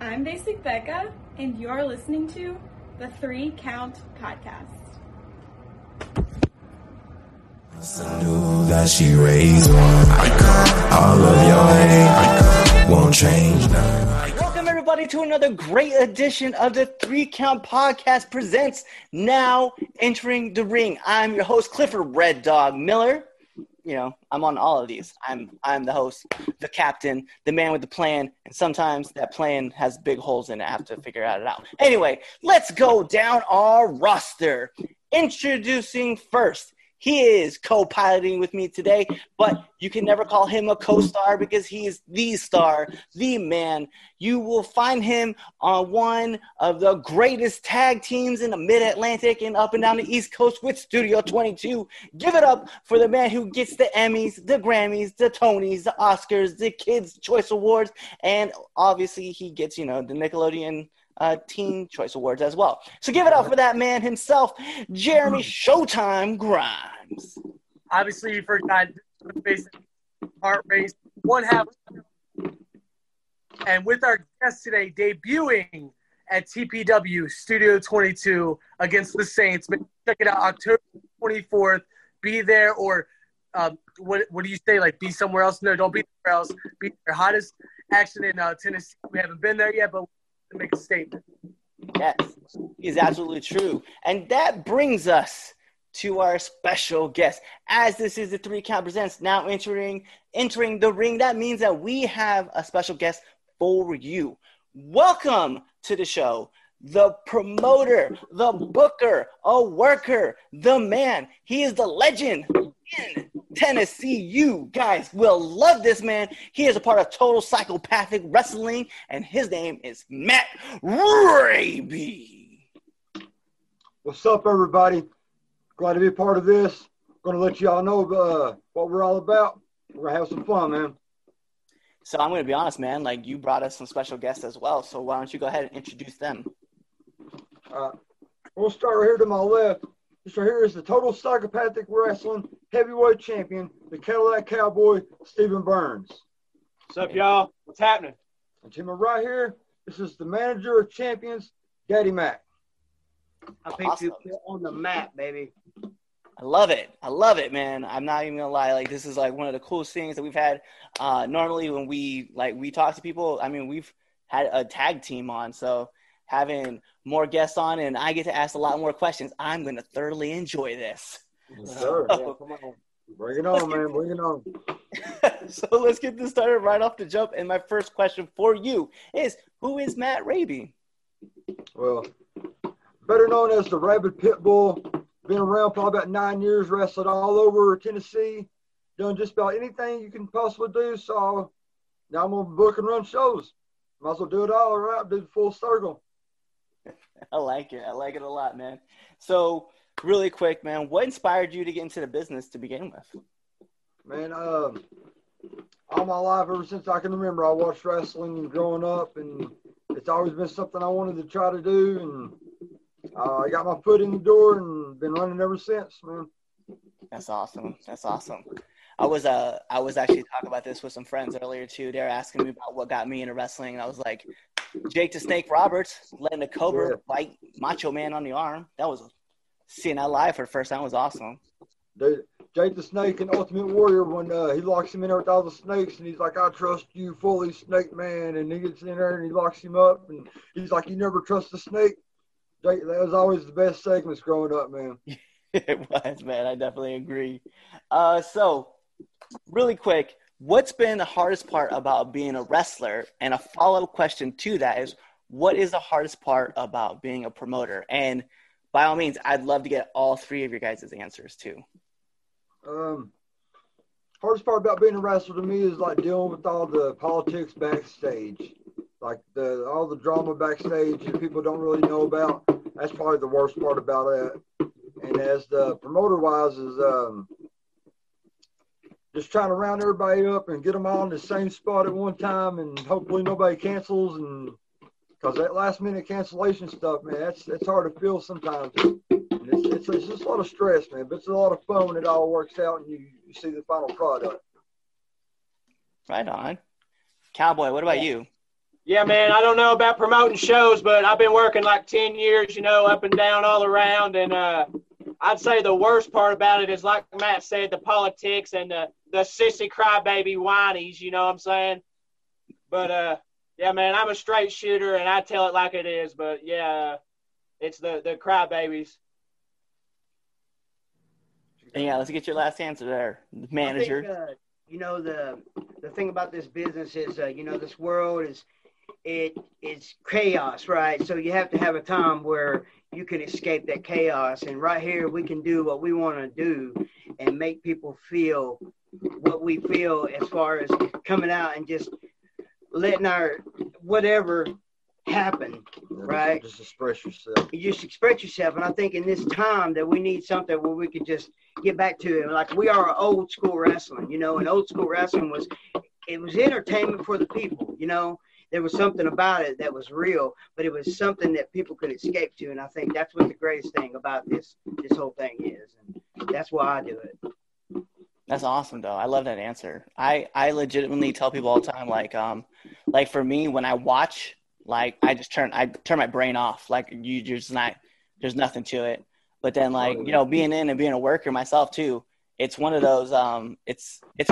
I'm Basic Becca, and you're listening to the Three Count Podcast. I knew that she raised one. All of your hate won't change none. Welcome, everybody, to another great edition of the Three Count Podcast presents Now Entering the Ring. I'm your host, Clifford Red Dog Miller. You know, I'm on all of these. I'm I'm the host, the captain, the man with the plan, and sometimes that plan has big holes in it. I have to figure out it out. Anyway, let's go down our roster. Introducing first, he is co-piloting with me today, but you can never call him a co-star because he is the star, the man. You will find him on one of the greatest tag teams in the Mid-Atlantic and up and down the East Coast with Studio 22. Give it up for the man who gets the Emmys, the Grammys, the Tonys, the Oscars, the Kids Choice Awards, and obviously he gets, you know, the Nickelodeon uh, Teen Choice Awards as well. So give it up for that man himself, Jeremy Showtime Grimes. Obviously, you forgot the heart race, one half. And with our guest today debuting at TPW Studio 22 against the Saints, check it out October 24th. Be there or um, what, what do you say? Like be somewhere else? No, don't be somewhere else. Be their hottest action in uh, Tennessee. We haven't been there yet, but to make a statement. Yes, is absolutely true. And that brings us to our special guest. As this is the Three Count Presents now entering entering the ring, that means that we have a special guest for you. Welcome to the show. The promoter, the booker, a worker, the man. He is the legend in Tennessee. You guys will love this man. He is a part of Total Psychopathic Wrestling, and his name is Matt Raby. What's up, everybody? Glad to be a part of this. Going to let y'all know uh, what we're all about. We're going to have some fun, man. So I'm going to be honest, man. Like you brought us some special guests as well. So why don't you go ahead and introduce them? Uh, we'll start right here to my left. This right here is the total psychopathic wrestling heavyweight champion, the Cadillac Cowboy, Stephen Burns. What's up, y'all? What's happening? And to my right here, this is the manager of champions, Daddy Mac. I put Awesome. you on the map, baby. I love it. I love it, man. I'm not even gonna lie. Like this is like one of the coolest things that we've had. Uh, normally when we like we talk to people, I mean we've had a tag team on, so having more guests on and I get to ask a lot more questions. I'm gonna thoroughly enjoy this. Yes, sir. Yeah, come on. Bring it on, man. Bring it on. so let's get this started right off the jump. And my first question for you is, who is Matt Raby? Well, better known as the Rabid Pitbull. Been around for about nine years, wrestled all over Tennessee, done just about anything you can possibly do. So now I'm gonna book and run shows. Might as well do it all right, do the full circle. I like it. I like it a lot, man. So really quick, man, what inspired you to get into the business to begin with? Man, um, all my life, ever since I can remember, I watched wrestling growing up, and it's always been something I wanted to try to do. And uh, I got my foot in the door and been running ever since, man. That's awesome. That's awesome. I was uh I was actually talking about this with some friends earlier too. They were asking me about what got me into wrestling, and I was like, Jake the Snake Roberts letting the Cobra Yeah. bite Macho Man on the arm. That was seeing that live for the first time was awesome. Dude, Jake the Snake and Ultimate Warrior, when uh, he locks him in there with all the snakes, and he's like, I trust you fully, Snake Man. And he gets in there and he locks him up, and he's like, You never trust the snake. Jake, that was always the best segments growing up, man. it was, man. I definitely agree. Uh, so really quick, what's been the hardest part about being a wrestler? And a follow up question to that is, what is the hardest part about being a promoter? And by all means, I'd love to get all three of your guys' answers too. Um, hardest part about being a wrestler to me is like dealing with all the politics backstage, like the all the drama backstage that people don't really know about. That's probably the worst part about it. And as the promoter wise is um, just trying to round everybody up and get them all in the same spot at one time, and hopefully nobody cancels. And because that last minute cancellation stuff, man, that's that's hard to feel sometimes. And It's, it's, it's just a lot of stress, man, but it's a lot of fun when it all works out and you, you see the final product. Right on. Cowboy, what about you? Yeah, man. I don't know about promoting shows, but I've been working like ten years, you know, up and down, all around, and uh, I'd say the worst part about it is, like Matt said, the politics and the the sissy crybaby whinies. You know what I'm saying? But uh, yeah, man, I'm a straight shooter, and I tell it like it is. But yeah, it's the the crybabies. And yeah, let's get your last answer there, manager. Think, uh, you know the the thing about this business is, uh, you know, this world is it is chaos, right? So you have to have a time where you can escape that chaos. And right here, we can do what we want to do and make people feel what we feel as far as coming out and just letting our whatever happen, right? Just express yourself. You just express yourself. And I think in this time that we need something where we could just get back to it. Like we are old school wrestling, you know, and old school wrestling was it was entertainment for the people, you know. There was something about it that was real, but it was something that people could escape to. And I think that's what the greatest thing about this this whole thing is. And that's why I do it. That's awesome though. I love that answer. I I legitimately tell people all the time like um like for me when I watch like I just turn I turn my brain off. Like you just not there's nothing to it. But then like, you know, being in and being a worker myself too, it's one of those um it's it's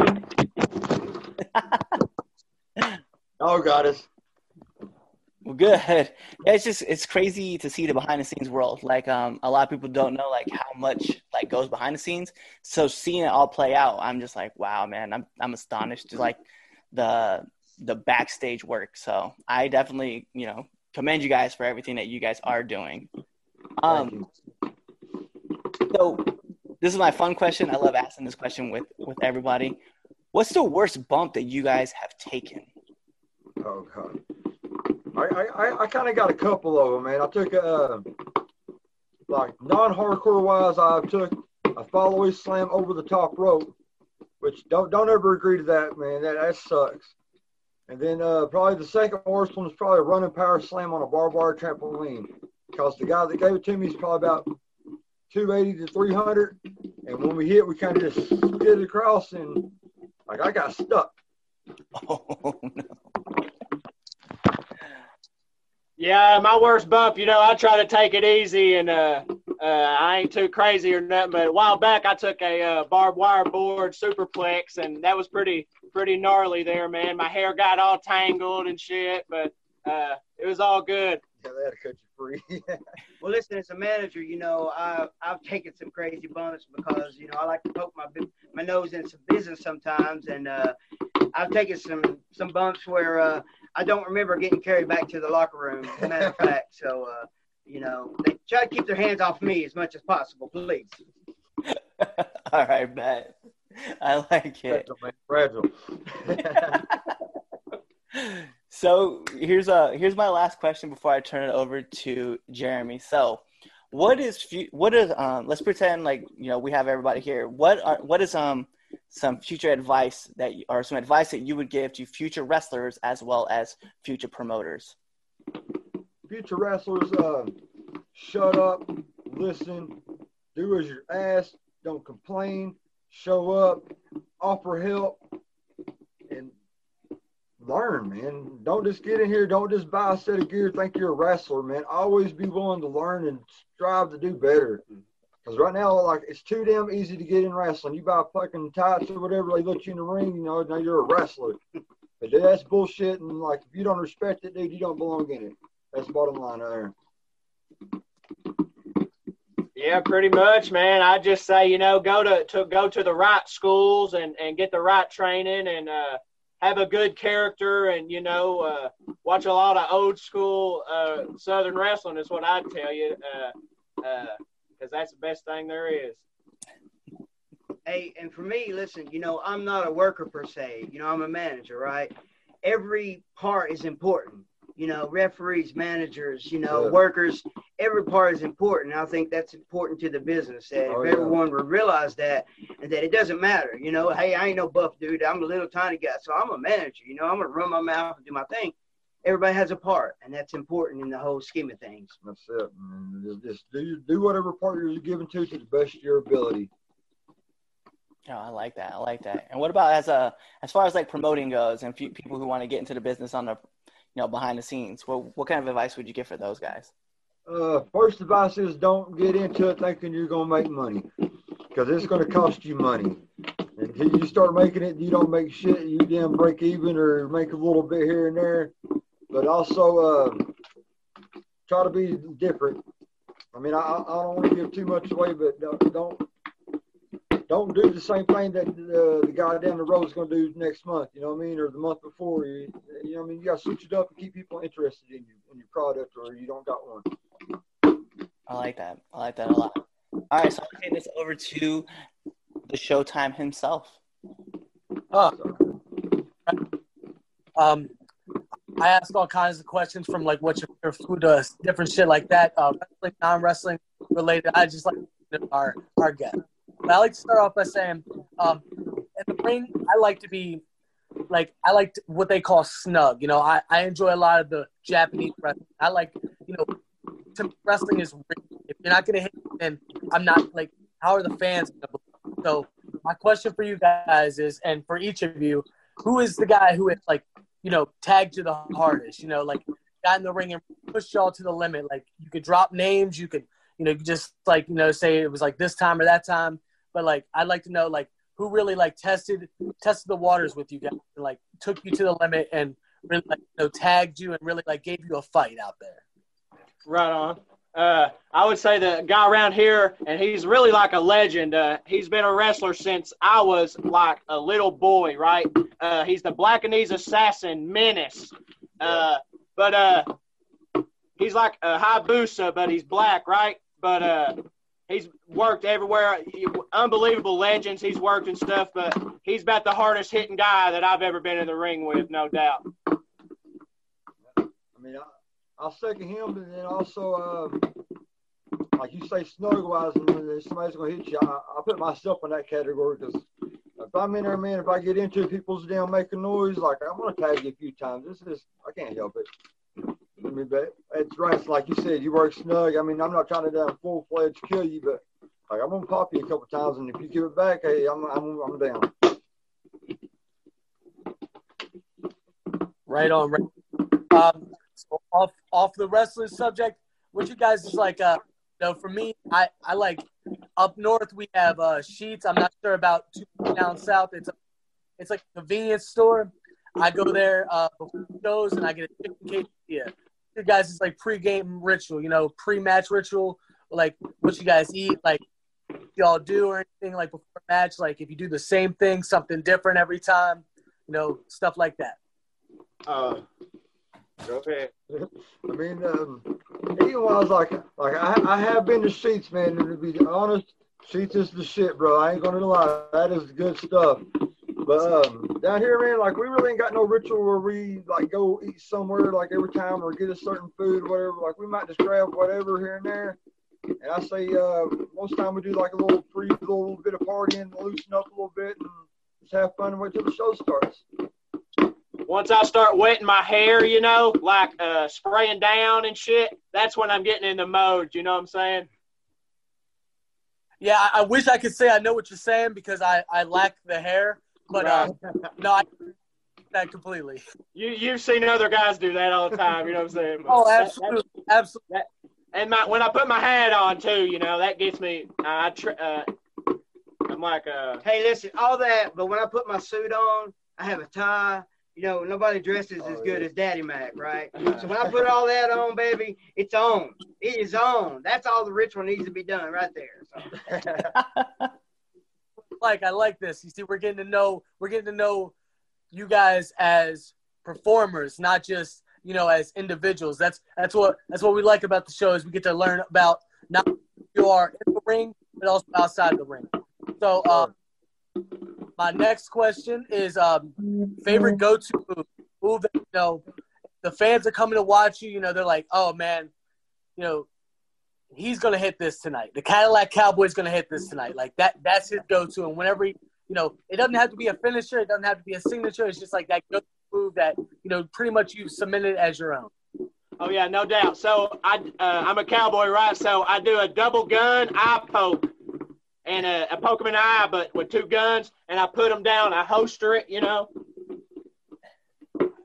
Oh, us. Well, good. Yeah, it's just it's crazy to see the behind the scenes world. Like um, a lot of people don't know like how much like goes behind the scenes. So seeing it all play out, I'm just like, wow, man, I'm I'm astonished to like the the backstage work. So I definitely you know commend you guys for everything that you guys are doing. Um, so this is my fun question. I love asking this question with with everybody. What's the worst bump that you guys have taken? Oh god. I I, I kind of got a couple of them, man. I took a uh, like non-hardcore wise. I took a fallaway slam over the top rope, which don't don't ever agree to that, man. That that sucks. And then uh, probably the second worst one was probably a running power slam on a barbed wire trampoline, because the guy that gave it to me is probably about 280 to 300, and when we hit, we kind of just skid across, and like I got stuck. Oh no. Yeah, my worst bump, you know, I try to take it easy and uh, uh, I ain't too crazy or nothing. But a while back, I took a uh, barbed wire board superplex, and that was pretty pretty gnarly there, man. My hair got all tangled and shit, but uh, it was all good. Yeah, they had to cut you free. Well, listen, as a manager, you know, I, I've taken some crazy bumps because, you know, I like to poke my my nose in some business sometimes. And uh, I've taken some some bumps where uh, I don't remember getting carried back to the locker room, as a matter of fact. So, uh, you know, they try to keep their hands off me as much as possible, please. all right, Matt. I like it. Fragile, man. Fragile. So here's uh here's my last question before I turn it over to Jeremy. So, what is what is um let's pretend like you know we have everybody here. What are what is um some future advice that you, or some advice that you would give to future wrestlers as well as future promoters? Future wrestlers, uh, shut up, listen, do as you're asked, don't complain, show up, offer help, learn, man. Don't just get in here, don't just buy a set of gear, think you're a wrestler, man. Always be willing to learn and strive to do better. Because right now, like, it's too damn easy to get in wrestling. You buy fucking tights or whatever, they let you in the ring, you know, now you're a wrestler. But dude, that's bullshit. And, like, if you don't respect it, dude, you don't belong in it. That's the bottom line there. Yeah, pretty much, man. I just say, you know, go to, to go to the right schools and, and get the right training and uh, have a good character and you know uh, watch a lot of old school uh, Southern wrestling is what I'd tell you because that's the best thing there is. Hey, and for me, listen, you know, I'm not a worker per se. You know, I'm a manager, right? Every part is important. You know, referees, managers, you know, Yeah. workers, every part is important. I think that's important to the business. That Oh, if yeah. everyone would realize that and that it doesn't matter, you know, hey, I ain't no buff dude. I'm a little tiny guy. So I'm a manager, you know, I'm gonna run my mouth and do my thing. Everybody has a part, and that's important in the whole scheme of things. That's it, man. Just, just do, do whatever part you're given to to the best of your ability. Oh, I like that. I like that. And what about as a as far as like promoting goes and fe- people who want to get into the business on the you know, behind the scenes. What what kind of advice would you give for those guys? Uh, first advice is don't get into it thinking you're gonna make money, because it's gonna cost you money. Until you start making it, you don't make shit. You damn break even or make a little bit here and there. But also, uh, try to be different. I mean, I, I don't want to give too much away, but don't don't, don't do the same thing that the, the guy down the road is going to do next month. You know what I mean, or the month before. You, you know what I mean. You got to switch it up and keep people interested in you in your product, or you don't got one. I like that. I like that a lot. All right, so I'll take this over to the Showtime himself. Huh. Um, I ask all kinds of questions from like what's your favorite food, uh, different shit like that. Uh, wrestling, non-wrestling related. I just like our our guest. But I like to start off by saying, um, in the ring, I like to be like I like to, what they call snug. You know, I, I enjoy a lot of the Japanese wrestling. I like you know, to wrestling is if you're not gonna hit, then I'm not like. How are the fans? So my question for you guys is, and for each of you, who is the guy who is like you know, tagged you the hardest, you know, like got in the ring and pushed y'all to the limit. Like you could drop names, you could, you know, just like, you know, say it was like this time or that time. But like I'd like to know like who really like tested tested the waters with you guys and like took you to the limit and really like you know tagged you and really like gave you a fight out there. Right on. Uh, I would say the guy around here, and he's really like a legend. Uh, he's been a wrestler since I was like a little boy, right? Uh, he's the Blackanese Assassin Menace. Uh, but uh, he's like a Hayabusa, but he's black, right? But uh, he's worked everywhere. He- Unbelievable legends he's worked and stuff, but he's about the hardest hitting guy that I've ever been in the ring with, no doubt. I mean, I, I'll second him, and then also, uh, like you say, snug wise, and somebody's gonna hit you, I, I put myself in that category because if I'm in there, man, if I get into people's down making noise, like I'm gonna tag you a few times. This is I can't help it. Mean, but it's right. Like you said, you work snug. I mean, I'm not trying to down full fledged kill you, but like I'm gonna pop you a couple times, and if you give it back, hey, I'm I'm I'm down. Right on. Right. Um, so off off the wrestling subject, what you guys is like? Uh, know, for me, I I like up north we have uh Sheetz. I'm not sure about down south. It's a, it's like a convenience store. I go there uh before shows and I get a chicken quesadilla. Guys is like pre-game ritual, you know, pre-match ritual, like what you guys eat, like y'all do or anything like before match, like if you do the same thing, something different every time, you know, stuff like that. Uh, go ahead. I mean, um, I was like, like I, I have been to Sheetz, man. To be honest, Sheetz is the shit, bro. I ain't gonna lie, that is good stuff. But um, down here, man, like we really ain't got no ritual where we like go eat somewhere like every time or get a certain food, whatever. Like we might just grab whatever here and there. And I say uh, most time we do like a little free, little bit of partying, loosen up a little bit, and just have fun and wait till the show starts. Once I start wetting my hair, you know, like uh, spraying down and shit, that's when I'm getting in the mode. You know what I'm saying? Yeah, I, I wish I could say I know what you're saying because I, I lack the hair, but uh, no, I that completely. You you've seen other guys do that all the time. You know what I'm saying? Oh, That- absolutely, absolutely. that- and my when I put my hat on too, you know, that gets me. I tr- uh, I'm like uh, Hey, listen, all that, but when I put my suit on, I have a tie. You know, nobody dresses as Oh, good yeah. as Daddy Mac, right? So when I put all that on, baby, it's on. It is on. That's all the ritual needs to be done right there. So. like I like this. You see, we're getting to know we're getting to know you guys as performers, not just you know as individuals. That's that's what that's what we like about the show is we get to learn about not you are in the ring, but also outside the ring. So, um, my next question is um, favorite go-to move. Move that you know the fans are coming to watch you. You know they're like, oh man, you know he's gonna hit this tonight. The Cadillac Cowboy's gonna hit this tonight. Like that that's his go to. And whenever he you know, it doesn't have to be a finisher, it doesn't have to be a signature, it's just like that go move that, you know, pretty much you submitted as your own. oh yeah, no doubt. So I uh, I'm a cowboy, right? So I do a double gun eye poke, and a, I poke him in the eye, but with two guns, and I put him down. I holster it, you know.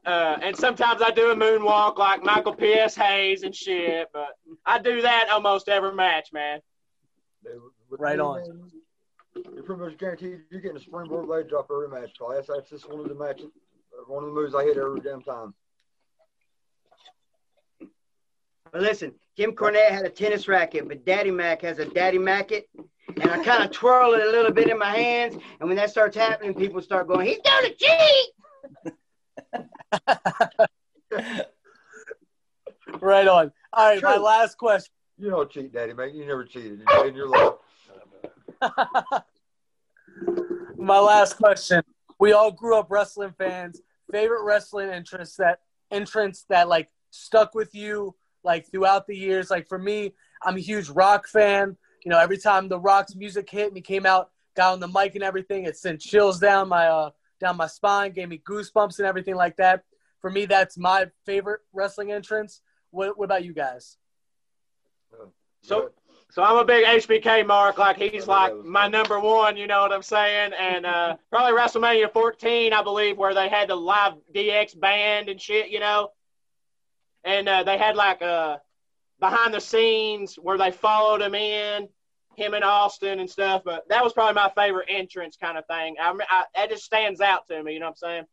Uh, and sometimes I do a moonwalk like Michael P.S. Hayes and shit, but I do that almost every match, man. Right on. You're pretty much guaranteed you're getting a springboard leg drop every match, Paul. That's, that's just one of the matches, uh, one of the moves I hit every damn time. But listen, Jim Cornette had a tennis racket, but Daddy Mac has a Daddy Macket. And I kind of twirl it a little bit in my hands. And when that starts happening, people start going, he's doing a cheat. Right on. All right, my last question. You don't cheat, Daddy, man. You never cheated in- in your life. my last question. We all grew up wrestling fans. Favorite wrestling entrance that entrance that like stuck with you like throughout the years. Like for me, I'm a huge rock fan. You know, every time the Rock's music hit and he came out, got on the mic and everything, it sent chills down my uh down my spine, gave me goosebumps and everything like that. For me, that's my favorite wrestling entrance. What, what about you guys? So, so I'm a big HBK mark. Like he's like my number one. You know what I'm saying? And uh, probably WrestleMania 14, I believe, where they had the live DX band and shit. You know, and uh, they had like a behind the scenes where they followed him in, him and Austin and stuff. But that was probably my favorite entrance kind of thing. I, I that just stands out to me. You know what I'm saying?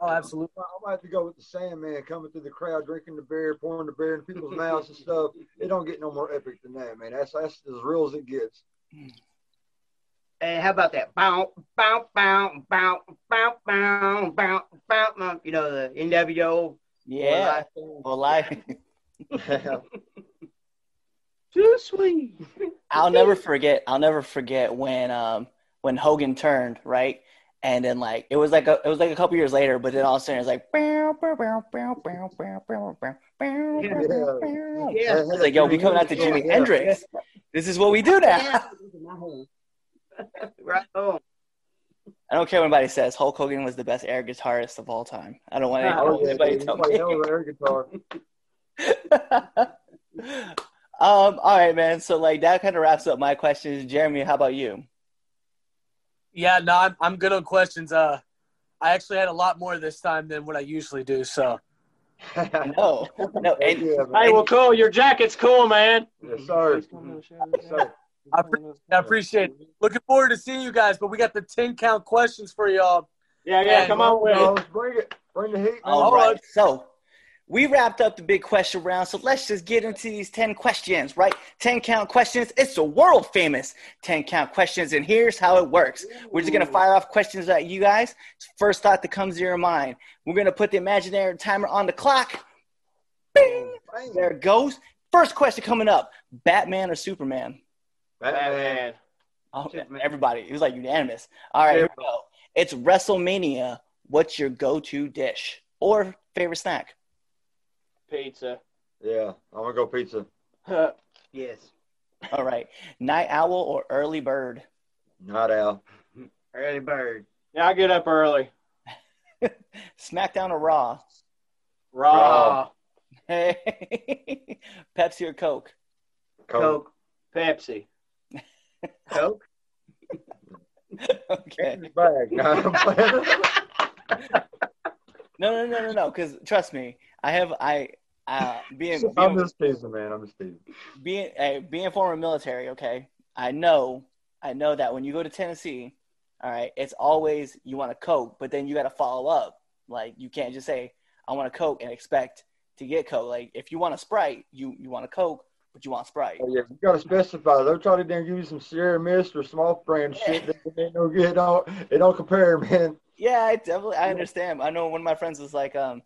Oh, absolutely. I might have to go with the Sandman coming through the crowd, drinking the beer, pouring the beer in people's mouths and stuff. It don't get no more epic than that, man. That's that's as real as it gets. Hey, how about that? Bounce, bounce, bounce, bounce, bounce, bounce, bounce, bounce. You know the NWO. Yeah. For life. For Too sweet. I'll never forget. I'll never forget when um when Hogan turned right and then like it was like a it was like a couple years later, but then all of a sudden it's like. Yeah. I was like, yo, we coming out to Jimi Hendrix. This is what we do now. right on. I don't care what anybody says. Hulk Hogan was the best air guitarist of all time. I don't want, Oh, yeah, anybody to tell me. hell of an air guitar. um, all right, man. So like that kind of wraps up my questions. Jeremy, how about you? Yeah, no, I'm, I'm good on questions. Uh, I actually had a lot more this time than what I usually do. So No, no. And, yeah. Hey, well, cool. Your jacket's cool, man. yes, sir. Yes, sir. I, appre- I appreciate it. Looking forward to seeing you guys, but we got the 10 count questions for y'all. Yeah, yeah. Yeah, Come on with it. Fellas, Bring it. Bring the heat. all All right. right. So we wrapped up the big question round. So let's just get into these 10 questions, right? 10 count questions. It's the world famous 10 count questions. And here's how it works. We're just going to fire off questions at you guys. First thought that comes to your mind. We're going to put the imaginary timer on the clock. Bing! Bang. There it goes. First question coming up Batman or Superman? Batman. Batman. Oh, Superman. everybody. It was like unanimous. All right, here we go. It's WrestleMania. What's your go to dish or favorite snack? Pizza. Yeah, I'm gonna go pizza. Yes. All right. Night owl or early bird? Not Al. Early bird. Yeah, I get up early. SmackDown or Raw? Raw. Hey. Pepsi or Coke? Coke. Coke. Pepsi. Coke. okay. His bag. No, I'm playing. No, no, no, no, no. Because trust me, I have I uh, being I'm being just teasing, man. I'm just teasing. being, uh, being former military. Okay, I know I know that when you go to Tennessee, all right, it's always you want a Coke, but then you got to follow up. Like you can't just say I want a Coke and expect to get Coke. Like if you want a Sprite, you you want a Coke, but you want Sprite. Oh, yeah, you gotta specify. They'll try to then give you some Sierra Mist or small brand shit that ain't no good. It don't, it don't compare, man. Yeah, I definitely I understand. I know one of my friends was like, um,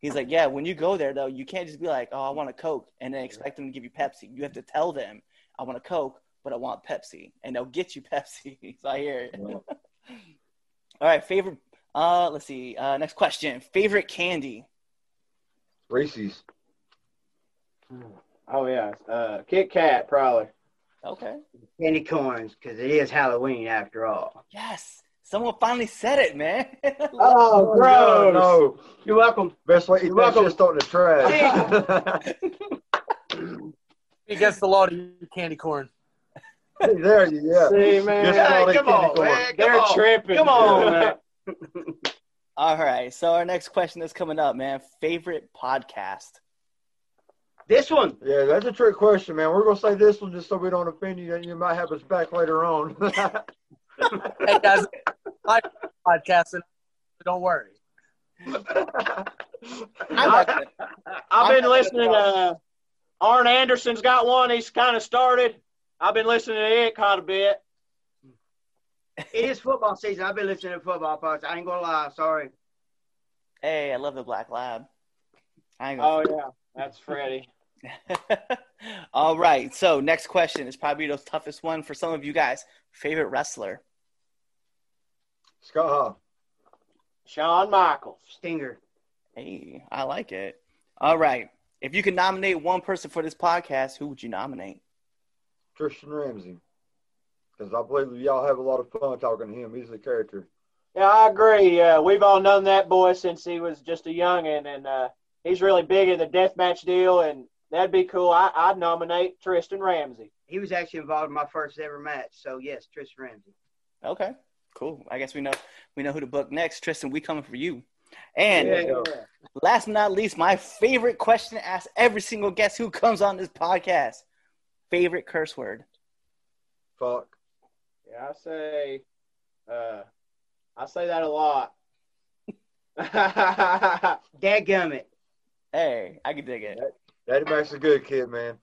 he's like, yeah, when you go there though, you can't just be like, oh, I want a Coke, and then expect them to give you Pepsi. You have to tell them, I want a Coke, but I want Pepsi, and they'll get you Pepsi. so I hear it. Yeah. All right, favorite. Uh, let's see. Uh, next question. Favorite candy. Reese's. Oh yeah. Uh, Kit Kat probably. Okay. Candy corns, because it is Halloween after all. Yes. Someone finally said it, man. Oh, oh, no, no. You're welcome. Best way You're that welcome. shit starting to trash. Against the law to eat candy corn. Hey, there you yeah. See, man. Just call it come on, man. Come They're on. tripping. Come on, man. All right. So our next question is coming up, man. Favorite podcast? This one. Yeah, that's a trick question, man. We're gonna say this one just so we don't offend you, and you might have us back later on. Hey guys, my podcasting. Don't worry. I, I've been I'm- listening to uh, Arn Anderson's got one. He's kind of started. I've been listening to it quite a bit. It is football season. I've been listening to football podcasts. I ain't gonna lie. Sorry. Hey, I love the Black Lab. I ain't Oh gonna... yeah, that's Freddie. All right. So next question is probably the toughest one for some of you guys. Favorite wrestler? Scott Hall. Shawn Michaels. Stinger. Hey, I like it. All right. If you could nominate one person for this podcast, who would you nominate? Christian Ramsey. Because I believe y'all have a lot of fun talking to him. He's the character. Yeah, I agree. Uh, we've all known that boy since he was just a youngin', and uh, he's really big in the deathmatch deal, and that'd be cool. I, I'd nominate Tristan Ramsey. He was actually involved in my first ever match. So yes, Tristan Ramsey. Okay. Cool. I guess we know we know who to book next. Tristan, we coming for you. And Yeah. last but not least, my favorite question to ask every single guest who comes on this podcast. Favorite curse word. Fuck. Yeah, I say, uh, I say that a lot. Dadgummit. Hey, I can dig it. Daddy Mac's a good kid, man.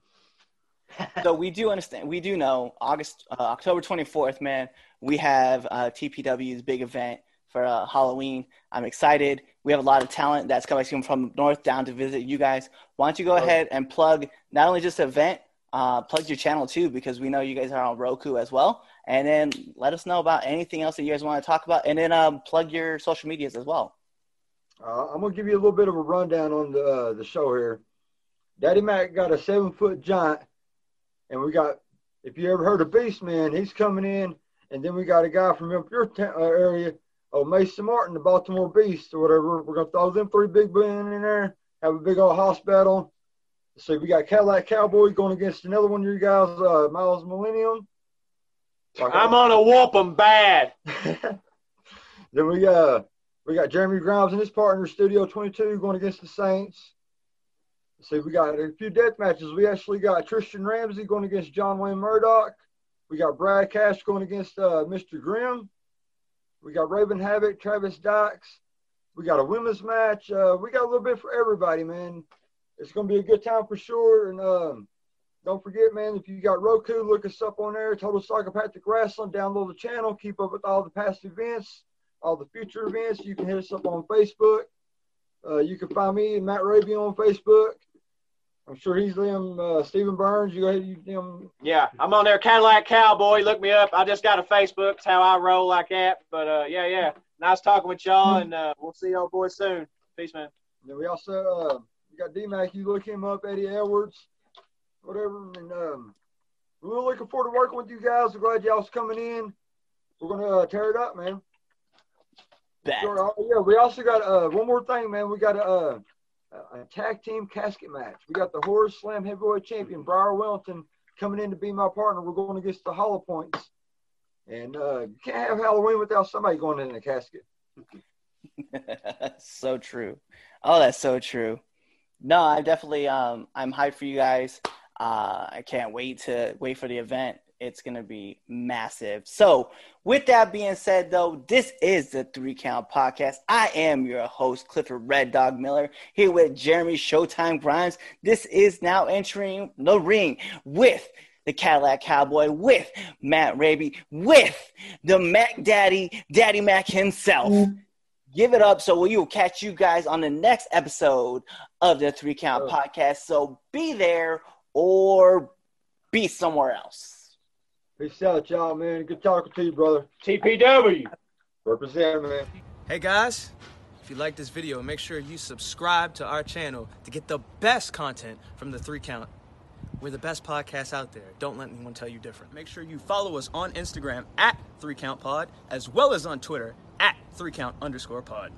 so we do understand. We do know August, uh, October twenty fourth, man. We have uh, TPW's big event for uh, Halloween. I'm excited. We have a lot of talent that's coming from north down to visit you guys. Why don't you go ahead and plug not only just the event, uh, plug your channel too, because we know you guys are on Roku as well. And then let us know about anything else that you guys want to talk about, and then um, plug your social medias as well. Uh, I'm gonna give you a little bit of a rundown on the uh, the show here. Daddy Mac got a seven foot giant, and we got if you ever heard of Beastman, he's coming in, and then we got a guy from up your ta- uh, area, oh Mason Martin, the Baltimore Beast or whatever. We're gonna throw them three big men in there, have a big old house battle. So we got Cadillac Cowboy going against another one of you guys, uh, Miles Millennium. I'm gonna whoop him bad. then we got we got Jeremy Grimes and his partner Studio 22 going against the Saints. See, we got a few death matches. We actually got Tristan Ramsey going against John Wayne Murdoch. We got Brad Cash going against uh, Mr. Grimm. We got Raven Havoc, Travis Dykes. We got a women's match. Uh, we got a little bit for everybody, man. It's going to be a good time for sure. And um, don't forget, man, if you got Roku, look us up on there. Total Psychopathic Wrestling. Download the channel. Keep up with all the past events, all the future events. You can hit us up on Facebook. Uh, you can find me, and Matt Raby, on Facebook. I'm sure he's them. Uh, Stephen Burns. You go ahead. You them. Yeah, I'm on there, Cadillac Cowboy. Look me up. I just got a Facebook. It's how I roll like that. But uh, yeah, yeah. Nice talking with y'all, and uh, we'll see y'all boys soon. Peace, man. Then we also uh, we got D-Mac. You look him up, Eddie Edwards, whatever. And um, we're really looking forward to working with you guys. We're glad y'all's coming in. We're gonna uh, tear it up, man. Sure. Oh, yeah, we also got uh, one more thing, man. We got a, uh, a tag team casket match. We got the Horror Slam Heavyweight Champion Briar Wellington coming in to be my partner. We're going against the Hollow Points, and uh, you can't have Halloween without somebody going in the casket. so true. Oh, that's so true. No, I definitely um I'm hyped for you guys. Uh I can't wait to wait for the event. It's gonna be massive. So with that being said though, this is the three count podcast. I am your host, Clifford Red Dog Miller, here with Jeremy Showtime Grimes. This is now entering the ring with the Cadillac Cowboy, with Matt Raby, with the Mac Daddy, Daddy Mac himself mm-hmm. give it up so we will catch you guys on the next episode of the three count Oh. podcast so be there or be somewhere else Peace out, y'all, man. Good talking to you, brother. TPW. Represent, man. Hey guys, if you like this video, make sure you subscribe to our channel to get the best content from the three count. We're the best podcast out there. Don't let anyone tell you different. Make sure you follow us on Instagram at three count pod as well as on Twitter at three count underscore pod.